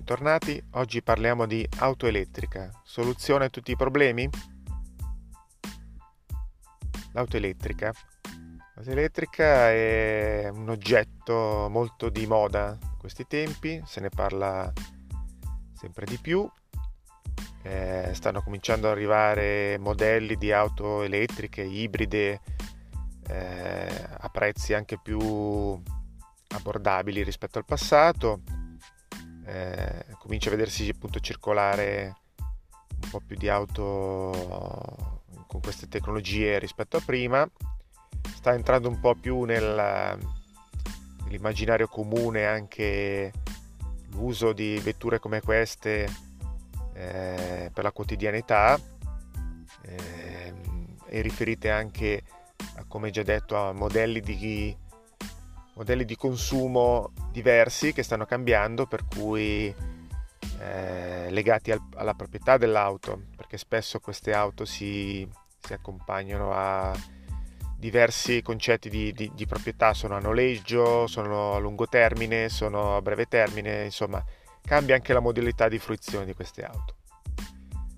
Bentornati, oggi parliamo di auto elettrica. Soluzione a tutti i problemi? L'auto elettrica. L'auto elettrica è un oggetto molto di moda in questi tempi, se ne parla sempre di più. Eh, stanno cominciando ad arrivare modelli di auto elettriche, ibride, eh, a prezzi anche più abbordabili rispetto al passato eh, comincia a vedersi appunto circolare un po' più di auto con queste tecnologie rispetto a prima. Sta entrando un po' più nel, nell'immaginario comune anche l'uso di vetture come queste eh, per la quotidianità eh, e riferite anche a, come già detto a modelli di modelli di consumo diversi che stanno cambiando, per cui eh, legati al, alla proprietà dell'auto, perché spesso queste auto si, si accompagnano a diversi concetti di, di, di, proprietà, sono a noleggio, sono a lungo termine, sono a breve termine, insomma cambia anche la modalità di fruizione di queste auto.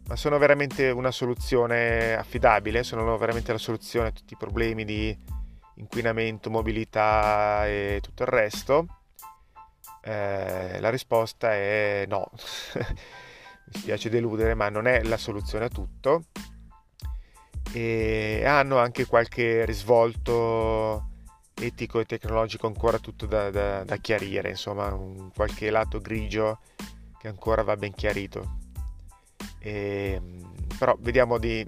Ma sono veramente una soluzione affidabile, sono veramente la soluzione a tutti i problemi di inquinamento, mobilità e tutto il resto? Eh, la risposta è no. Mi spiace deludere, ma non è la soluzione a tutto. E hanno anche qualche risvolto etico e tecnologico ancora tutto da, da, da chiarire, insomma, un, qualche lato grigio che ancora va ben chiarito. E, però vediamo di,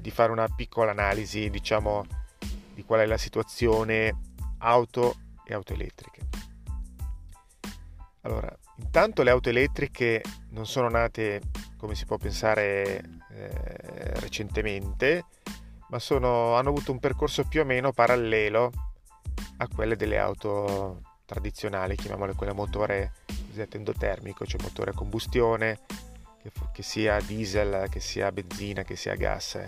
di fare una piccola analisi, diciamo, di qual è la situazione auto e auto elettriche. Allora, intanto le auto elettriche non sono nate come si può pensare eh, recentemente, ma sono, hanno avuto un percorso più o meno parallelo a quelle delle auto tradizionali, chiamiamole quelle a motore cosiddetto endotermico, cioè motore a combustione, che, che sia diesel, che sia benzina, che sia gas.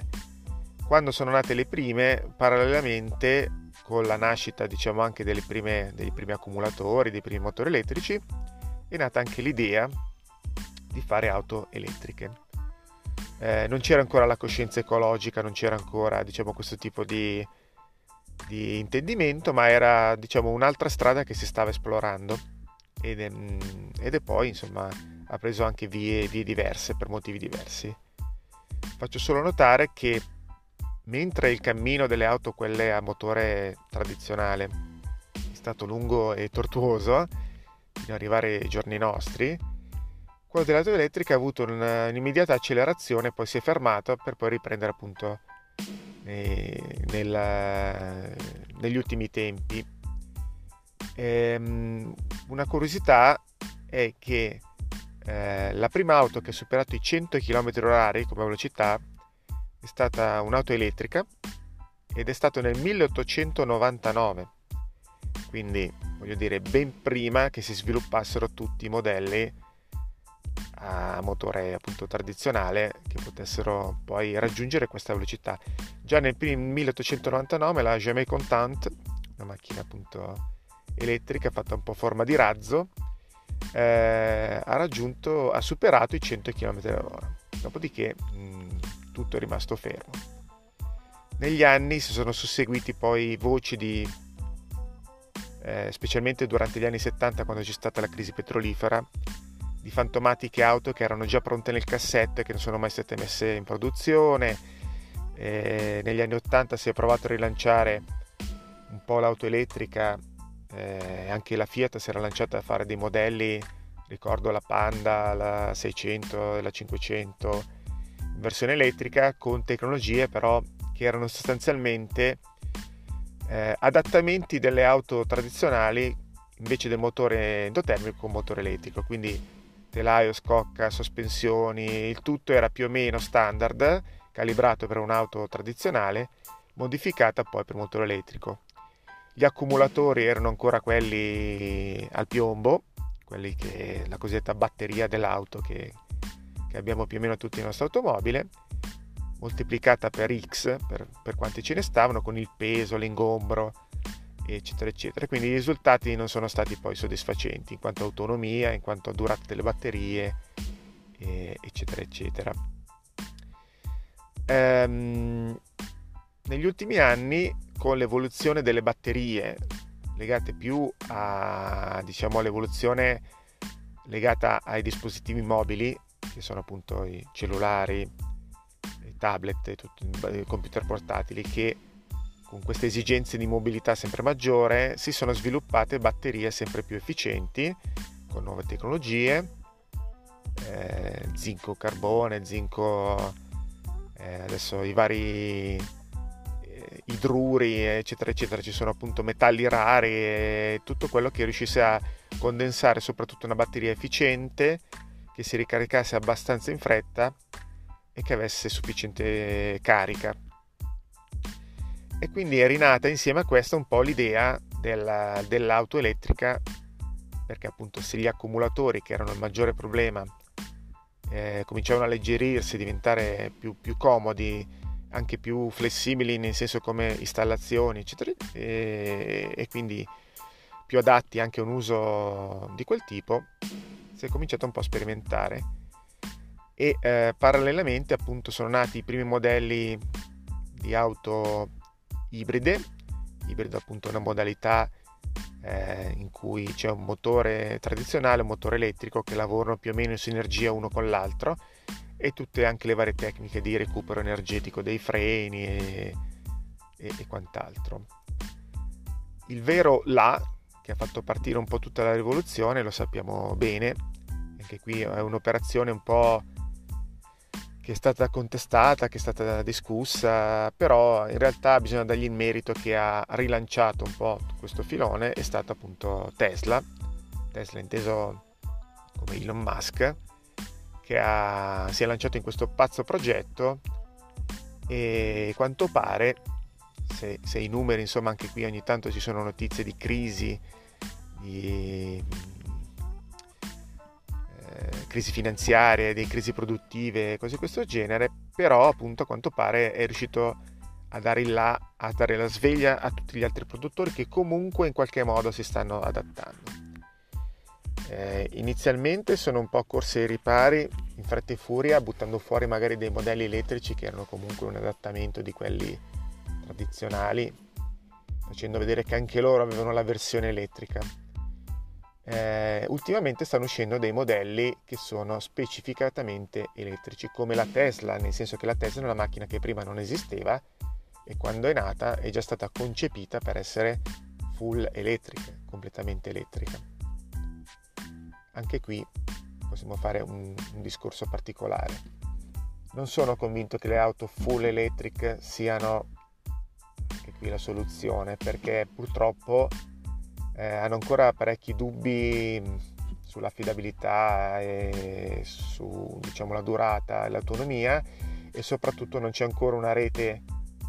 Quando sono nate le prime, parallelamente con la nascita diciamo anche prime, dei primi accumulatori, dei primi motori elettrici, è nata anche l'idea di fare auto elettriche. Eh, non c'era ancora la coscienza ecologica, non c'era ancora diciamo, questo tipo di, di intendimento, ma era diciamo, un'altra strada che si stava esplorando ed è, ed è poi insomma, ha preso anche vie, vie diverse per motivi diversi. Faccio solo notare che Mentre il cammino delle auto, quelle a motore tradizionale, è stato lungo e tortuoso fino ad arrivare ai giorni nostri, quello dell'auto elettrica ha avuto un'immediata accelerazione, poi si è fermato per poi riprendere appunto nel, negli ultimi tempi. Ehm, una curiosità è che eh, la prima auto che ha superato i 100 km/h come velocità è stata un'auto elettrica ed è stato nel 1899, quindi voglio dire ben prima che si sviluppassero tutti i modelli a motore appunto tradizionale che potessero poi raggiungere questa velocità. Già nel 1899 la Jamais Contant, una macchina appunto elettrica fatta un po' forma di razzo, eh, ha raggiunto, ha superato i 100 km/h. Dopodiché mh, tutto è rimasto fermo. Negli anni si sono susseguiti poi voci di, eh, specialmente durante gli anni 70 quando c'è stata la crisi petrolifera, di fantomatiche auto che erano già pronte nel cassetto e che non sono mai state messe in produzione. Eh, negli anni 80 si è provato a rilanciare un po' l'auto elettrica, eh, anche la Fiat si era lanciata a fare dei modelli, ricordo la Panda, la 600, la 500 versione elettrica con tecnologie però che erano sostanzialmente eh, adattamenti delle auto tradizionali invece del motore endotermico con motore elettrico. Quindi telaio, scocca, sospensioni il tutto era più o meno standard calibrato per un'auto tradizionale modificata poi per motore elettrico. Gli accumulatori erano ancora quelli al piombo quelli che la cosiddetta batteria dell'auto che che abbiamo più o meno tutti in nostra automobile, moltiplicata per X, per, per quanti ce ne stavano, con il peso, l'ingombro eccetera eccetera. Quindi i risultati non sono stati poi soddisfacenti in quanto a autonomia in quanto a durata delle batterie eccetera eccetera. Ehm, negli ultimi anni con l'evoluzione delle batterie legate più a diciamo all'evoluzione legata ai dispositivi mobili che sono appunto i cellulari i tablet i computer portatili che con queste esigenze di mobilità sempre maggiore si sono sviluppate batterie sempre più efficienti con nuove tecnologie, eh, zinco carbone, zinco, eh, adesso i vari eh, idruri, eccetera, eccetera, ci sono appunto metalli rari e tutto quello che riuscisse a condensare soprattutto una batteria efficiente, che si ricaricasse abbastanza in fretta e che avesse sufficiente carica. E quindi è rinata insieme a questo un po' l'idea della, dell'auto elettrica perché appunto se gli accumulatori che erano il maggiore problema eh, cominciavano a alleggerirsi, diventare più, più, comodi, anche più flessibili nel senso come installazioni eccetera e, e quindi più adatti anche a un uso di quel tipo si è cominciato un po' a sperimentare e eh, parallelamente appunto sono nati i primi modelli di auto ibride, ibrido appunto è una modalità eh, in cui c'è un motore tradizionale, un motore elettrico che lavorano più o meno in sinergia uno con l'altro e tutte anche le varie tecniche di recupero energetico dei freni e, e, e quant'altro. Il vero là che ha fatto partire un po' tutta la rivoluzione, lo sappiamo bene, anche qui è un'operazione un po' che è stata contestata, che è stata discussa, però in realtà bisogna dargli il merito che ha rilanciato un po' questo filone, è stato appunto Tesla, Tesla inteso come Elon Musk, che ha, si è lanciato in questo pazzo progetto e quanto pare, se, se i numeri, insomma anche qui ogni tanto ci sono notizie di crisi, di crisi finanziarie, di crisi produttive, cose di questo genere, però appunto a quanto pare è riuscito a dare il là, a dare la sveglia a tutti gli altri produttori che comunque in qualche modo si stanno adattando. Eh, inizialmente sono un po' corsi ai ripari in fretta e furia, buttando fuori magari dei modelli elettrici che erano comunque un adattamento di quelli tradizionali, facendo vedere che anche loro avevano la versione elettrica eh, ultimamente stanno uscendo dei modelli che sono specificatamente elettrici, come la Tesla, nel senso che la Tesla è una macchina che prima non esisteva e quando è nata è già stata concepita per essere full elettrica, completamente elettrica. Anche qui possiamo fare un, un discorso particolare. Non sono convinto che le auto full electric siano anche qui la soluzione perché purtroppo eh, hanno ancora parecchi dubbi sull'affidabilità e su diciamo, la durata e l'autonomia e soprattutto non c'è ancora una rete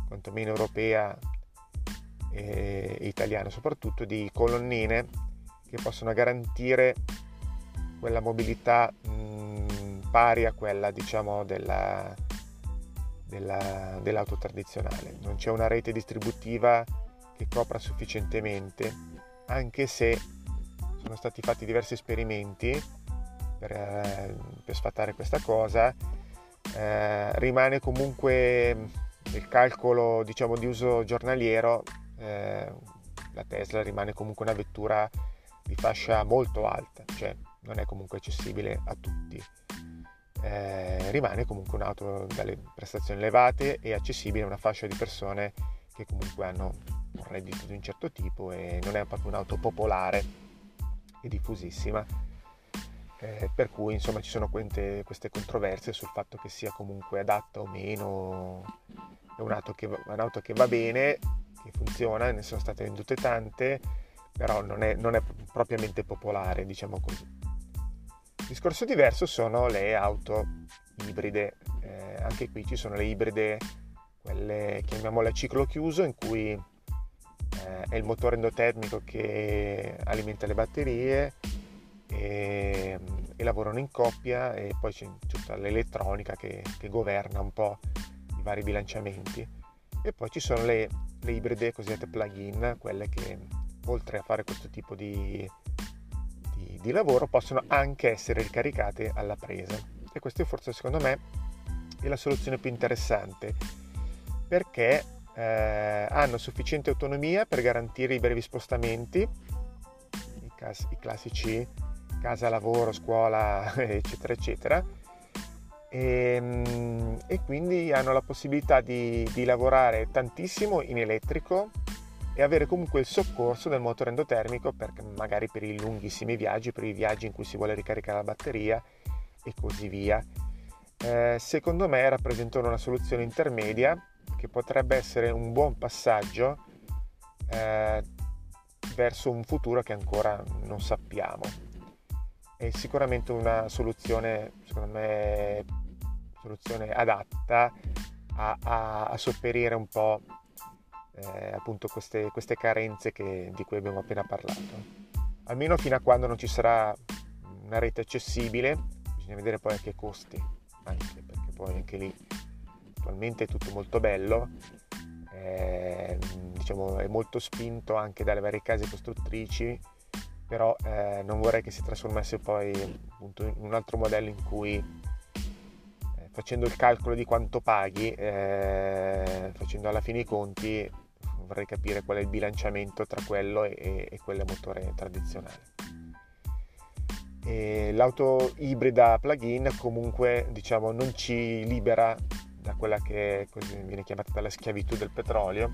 quantomeno europea e italiana soprattutto di colonnine che possono garantire quella mobilità mh, pari a quella diciamo della, della, dell'auto tradizionale non c'è una rete distributiva che copra sufficientemente anche se sono stati fatti diversi esperimenti per, eh, per sfatare questa cosa, eh, rimane comunque il calcolo diciamo, di uso giornaliero, eh, la Tesla rimane comunque una vettura di fascia molto alta, cioè non è comunque accessibile a tutti. Eh, rimane comunque un'auto dalle prestazioni elevate e accessibile a una fascia di persone che comunque hanno un reddito di un certo tipo e non è proprio un'auto popolare e diffusissima. Eh, per cui insomma ci sono queste, queste, controversie sul fatto che sia comunque adatta o meno. È un'auto che, un'auto che va bene, che funziona, ne sono state vendute tante, però non è, non è propriamente popolare, diciamo così. Discorso diverso sono le auto ibride. Eh, anche qui ci sono le ibride, quelle chiamiamole a ciclo chiuso, in cui eh, è il motore endotermico che alimenta le batterie e, e lavorano in coppia e poi c'è tutta l'elettronica che, che, governa un po' i vari bilanciamenti E poi ci sono le, le ibride cosiddette plug-in, quelle che oltre a fare questo tipo di, di, lavoro possono anche essere ricaricate alla presa. E questa forse secondo me è la soluzione più interessante perché eh, hanno sufficiente autonomia per garantire i brevi spostamenti, i, cas- i classici casa, lavoro, scuola, eccetera, eccetera, e, ehm, e quindi hanno la possibilità di, di, lavorare tantissimo in elettrico e avere comunque il soccorso del motore endotermico per, magari per i lunghissimi viaggi, per i viaggi in cui si vuole ricaricare la batteria e così via. Eh, secondo me rappresentano una soluzione intermedia che potrebbe essere un buon passaggio eh, verso un futuro che ancora non sappiamo. È sicuramente una soluzione, secondo me, soluzione adatta a, a, a sopperire un po' eh, appunto queste, queste carenze che, di cui abbiamo appena parlato. Almeno fino a quando non ci sarà una rete accessibile, bisogna vedere poi a che costi, anche perché poi anche lì attualmente è tutto molto bello, eh, diciamo è molto spinto anche dalle varie case costruttrici, però eh, non vorrei che si trasformasse poi appunto in un altro modello in cui eh, facendo il calcolo di quanto paghi, eh, facendo alla fine i conti, vorrei capire qual è il bilanciamento tra quello e, e quello a motore tradizionale. E l'auto ibrida plug-in comunque diciamo non ci libera da quella che viene chiamata la schiavitù del petrolio,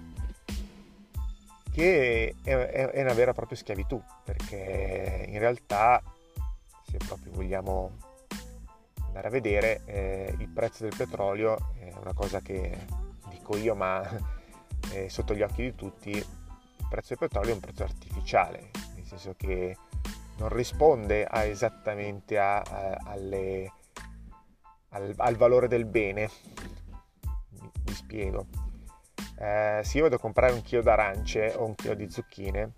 che è, è, è, una vera e propria schiavitù, perché in realtà, se proprio vogliamo andare a vedere, eh, il prezzo del petrolio è una cosa che dico io, ma è sotto gli occhi di tutti, il prezzo del petrolio è un prezzo artificiale, nel senso che non risponde a esattamente a, a, alle, al, al valore del bene vi spiego. Eh, se io vado a comprare un chilo d'arance o un chilo di zucchine,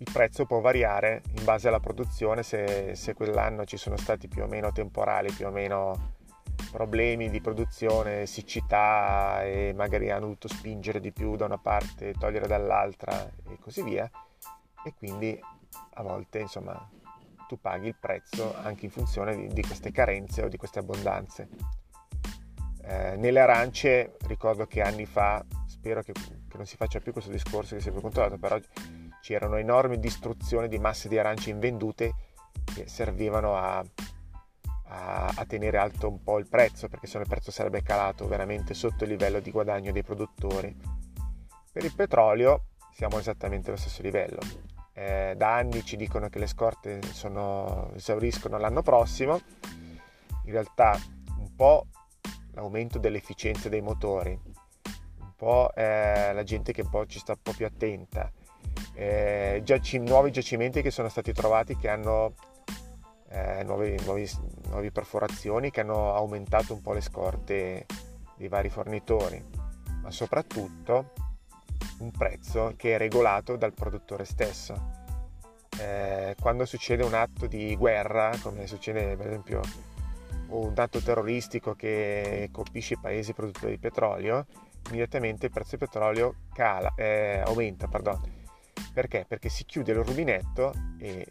il prezzo può variare in base alla produzione, se, se quell'anno ci sono stati più o meno temporali, più o meno problemi di produzione, siccità e magari hanno dovuto spingere di più da una parte, togliere dall'altra e così via. E quindi a volte insomma tu paghi il prezzo anche in funzione di, di queste carenze o di queste abbondanze. Eh, nelle arance ricordo che anni fa, spero che, che, non si faccia più questo discorso che sia più controllato, però c'erano enormi distruzioni di masse di arance invendute che servivano a, a, a, tenere alto un po' il prezzo perché se no il prezzo sarebbe calato veramente sotto il livello di guadagno dei produttori. Per il petrolio siamo esattamente allo stesso livello. Eh, da anni ci dicono che le scorte sono, esauriscono l'anno prossimo, in realtà un po' l'aumento dell'efficienza dei motori, un po' eh, la gente che un po' ci sta un po' più attenta, eh, giaci- nuovi giacimenti che sono stati trovati che hanno eh, nuove, nuovi, nuove perforazioni che hanno aumentato un po' le scorte dei vari fornitori, ma soprattutto un prezzo che è regolato dal produttore stesso. Eh, quando succede un atto di guerra, come succede per esempio un dato terroristico che colpisce i paesi produttori di petrolio, immediatamente il prezzo del petrolio cala, eh, aumenta. Pardon. Perché? Perché si chiude il rubinetto e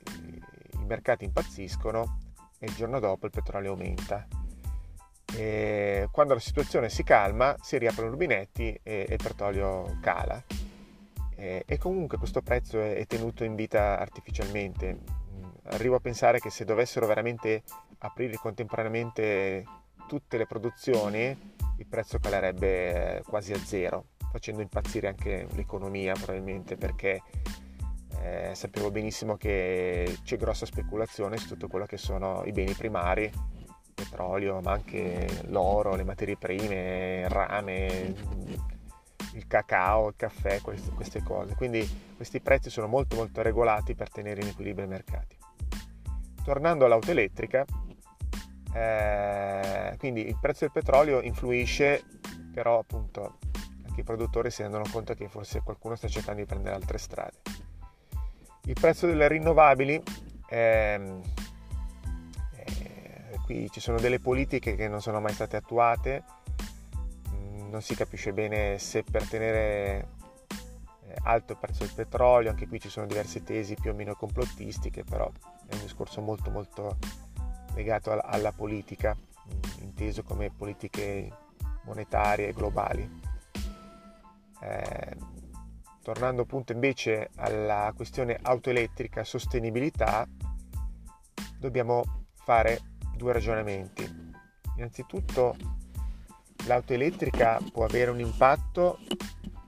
mercati impazziscono e il giorno dopo il petrolio aumenta. E quando la situazione si calma si riaprono i rubinetti e, il petrolio cala. E, e comunque questo prezzo è, è tenuto in vita artificialmente arrivo a pensare che se dovessero veramente aprire contemporaneamente tutte le produzioni, il prezzo calerebbe quasi a zero, facendo impazzire anche l'economia probabilmente perché eh, sapevo benissimo che c'è grossa speculazione su tutto quello che sono i beni primari, petrolio, ma anche l'oro, le materie prime, il rame, il cacao, il caffè, queste, queste cose. Quindi questi prezzi sono molto molto regolati per tenere in equilibrio i mercati tornando all'auto elettrica, eh, quindi il prezzo del petrolio influisce, però appunto anche i produttori si rendono conto che forse qualcuno sta cercando di prendere altre strade. Il prezzo delle rinnovabili, ehm, eh, qui ci sono delle politiche che non sono mai state attuate, mm, non si capisce bene se per tenere eh, alto il prezzo del petrolio, anche qui ci sono diverse tesi più o meno complottistiche, però è un discorso molto molto legato alla, politica, inteso come politiche monetarie globali. Eh, tornando appunto invece alla questione auto elettrica sostenibilità, dobbiamo fare due ragionamenti. Innanzitutto l'auto elettrica può avere un impatto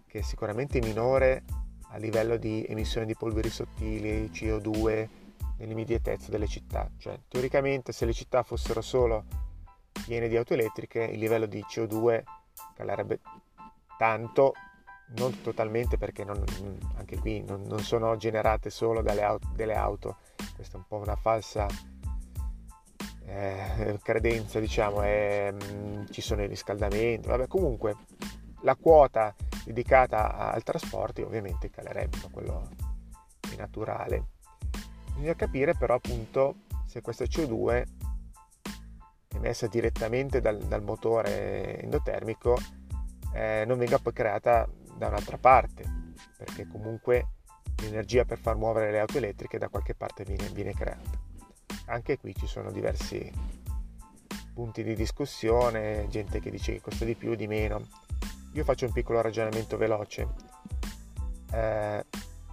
che è sicuramente minore a livello di emissione di polveri sottili, CO2, nell'immediatezza delle città. Cioè, teoricamente se le città fossero solo piene di auto elettriche, il livello di CO2 calerebbe tanto, non totalmente perché non, anche qui non, non, sono generate solo dalle auto, delle auto, questa è un po' una falsa eh, credenza, diciamo, mm, ci sono i riscaldamenti, vabbè comunque la quota dedicata al trasporto ovviamente calerebbe, quello è naturale. Bisogna capire però appunto se questa CO2 emessa direttamente dal, dal motore endotermico eh, non venga poi creata da un'altra parte, perché comunque l'energia per far muovere le auto elettriche da qualche parte viene, viene creata. Anche qui ci sono diversi punti di discussione, gente che dice che costa di più, di meno. Io faccio un piccolo ragionamento veloce. Eh,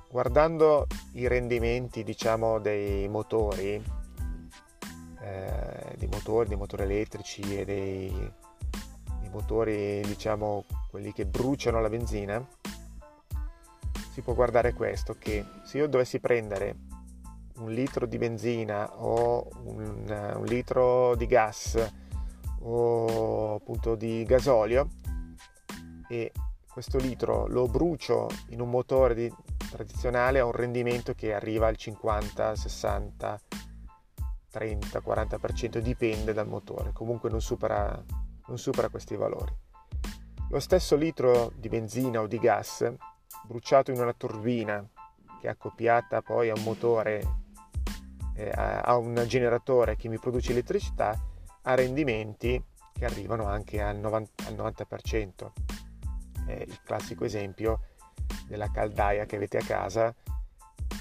guardando i rendimenti, diciamo, dei motori, eh, dei motori, dei motori elettrici e dei, dei motori, diciamo, quelli che bruciano la benzina, si può guardare questo, che se io dovessi prendere un litro di benzina o un, un litro di gas o appunto di gasolio, e questo litro lo brucio in un motore di, tradizionale ha un rendimento che arriva al 50, 60, 30, 40%, dipende dal motore, comunque non supera, non supera questi valori. Lo stesso litro di benzina o di gas bruciato in una turbina che è accoppiata poi a un motore, eh, a un generatore che mi produce elettricità, ha rendimenti che arrivano anche al 90%. Al 90% è il classico esempio della caldaia che avete a casa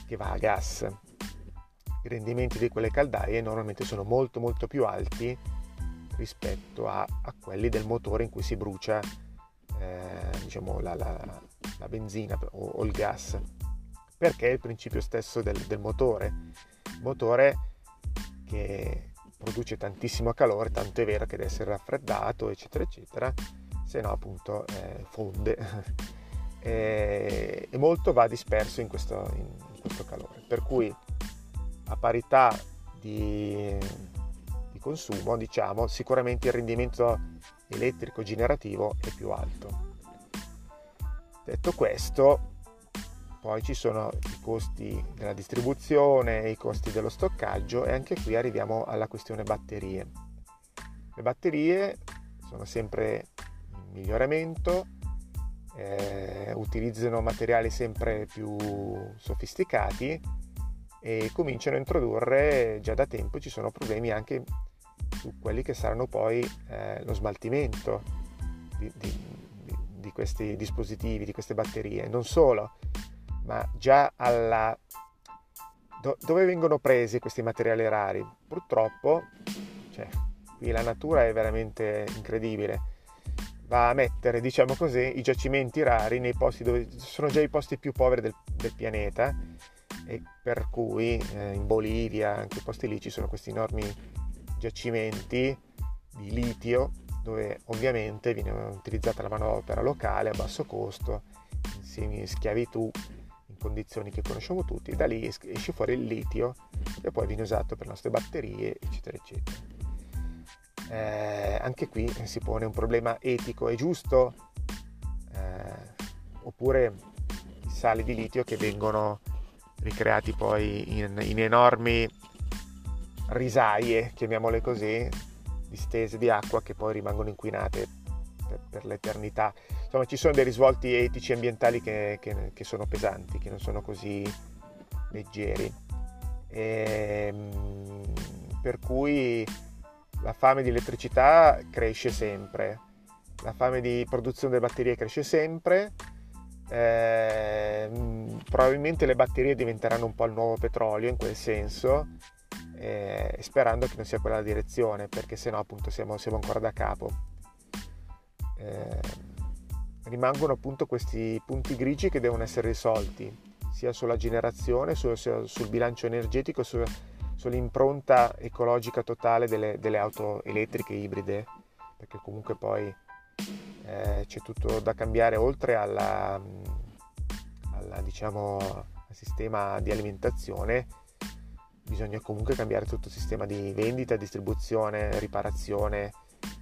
che va a gas. I rendimenti di quelle caldaie normalmente sono molto molto più alti rispetto a, a quelli del motore in cui si brucia eh, diciamo la, la, la benzina o, o, il gas. Perché è il principio stesso del, del motore? Motore che produce tantissimo calore tanto è vero che deve essere raffreddato eccetera eccetera se no appunto eh, fonde. E, e, molto va disperso in questo, in, in questo, calore. Per cui a parità di, di consumo diciamo sicuramente il rendimento elettrico generativo è più alto detto questo poi ci sono i costi della distribuzione, i costi dello stoccaggio e anche qui arriviamo alla questione batterie. Le batterie sono sempre miglioramento, eh, utilizzano materiali sempre più sofisticati e cominciano a introdurre già da tempo ci sono problemi anche su quelli che saranno poi eh, lo smaltimento di, di, di, questi dispositivi, di queste batterie. Non solo, ma già alla do, dove vengono presi questi materiali rari? Purtroppo, cioè, qui la natura è veramente incredibile va a mettere, diciamo così, i giacimenti rari nei posti dove sono già i posti più poveri del, del pianeta e per cui eh, in Bolivia, anche posti lì, ci sono questi enormi giacimenti di litio dove ovviamente viene utilizzata la manodopera locale a basso costo, in schiavitù, in condizioni che conosciamo tutti, da lì esce fuori il litio e poi viene usato per le nostre batterie, eccetera, eccetera eh, anche qui si pone un problema etico, è giusto? Eh, oppure i sali di litio che vengono ricreati poi in, in enormi risaie, chiamiamole così, distese di acqua che poi rimangono inquinate per, per l'eternità. Insomma, ci sono dei risvolti etici e ambientali che, che, che sono pesanti, che non sono così leggeri. E, ehm, per cui la fame di elettricità cresce sempre la fame di produzione delle batterie cresce sempre, eh, probabilmente le batterie diventeranno un po' il nuovo petrolio in quel senso, eh, sperando che non sia quella la direzione, perché sennò appunto siamo, siamo ancora da capo. Eh, rimangono appunto questi punti grigi che devono essere risolti, sia sulla generazione, sia sul bilancio energetico, sull'impronta ecologica totale delle, delle auto elettriche ibride, perché comunque poi eh, c'è tutto da cambiare oltre alla, alla, diciamo, al sistema di alimentazione bisogna comunque cambiare tutto il sistema di vendita, distribuzione, riparazione,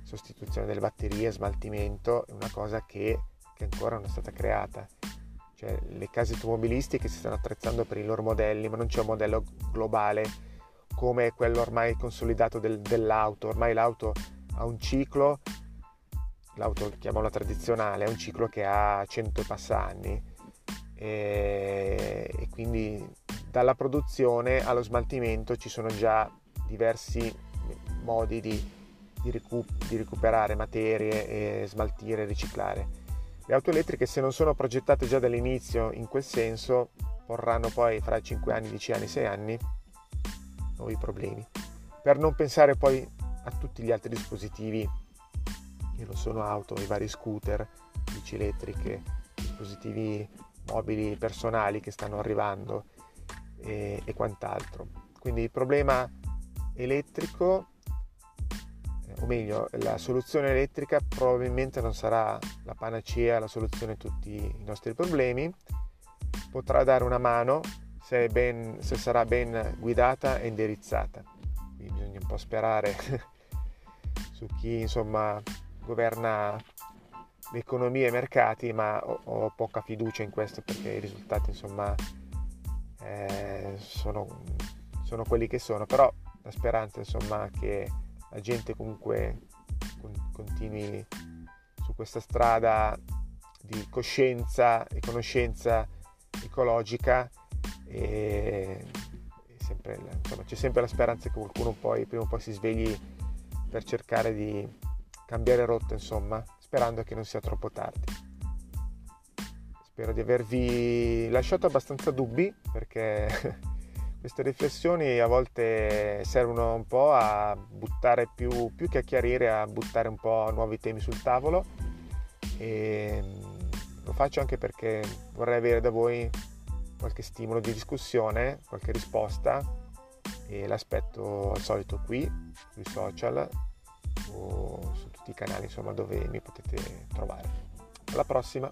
sostituzione delle batterie, smaltimento, è una cosa che, che ancora non è stata creata. Cioè, le case automobilistiche si stanno attrezzando per i loro modelli, ma non c'è un modello globale come quello ormai consolidato del, dell'auto. Ormai l'auto ha un ciclo l'auto chiamiamola tradizionale, è un ciclo che ha 100 e passa anni e, e quindi dalla produzione allo smaltimento ci sono già diversi modi di, di, recu- di recuperare materie e smaltire e riciclare. Le auto elettriche se non sono progettate già dall'inizio in quel senso porranno poi fra 5 anni, 10 anni, 6 anni nuovi problemi. Per non pensare poi a tutti gli altri dispositivi che non sono auto, i vari scooter, bici elettriche, dispositivi mobili personali che stanno arrivando e, e quant'altro. Quindi il problema elettrico, eh, o meglio, la soluzione elettrica probabilmente non sarà la panacea, la soluzione a tutti i nostri problemi, potrà dare una mano se, ben, se sarà ben guidata e indirizzata. Quindi bisogna un po' sperare su chi insomma governa l'economia e i mercati, ma ho, ho, poca fiducia in questo perché i risultati insomma eh, sono, sono, quelli che sono, però la speranza insomma che la gente comunque continui su questa strada di coscienza e conoscenza ecologica e, e sempre, insomma, c'è sempre la speranza che qualcuno poi prima o poi si svegli per cercare di cambiare rotta, insomma, sperando che non sia troppo tardi. Spero di avervi lasciato abbastanza dubbi perché queste riflessioni a volte servono un po' a buttare più, più che a chiarire, a buttare un po' nuovi temi sul tavolo e mm, lo faccio anche perché vorrei avere da voi qualche stimolo di discussione, qualche risposta e l'aspetto al solito qui sui social o su tutti i canali insomma, dove mi potete trovare. Alla prossima!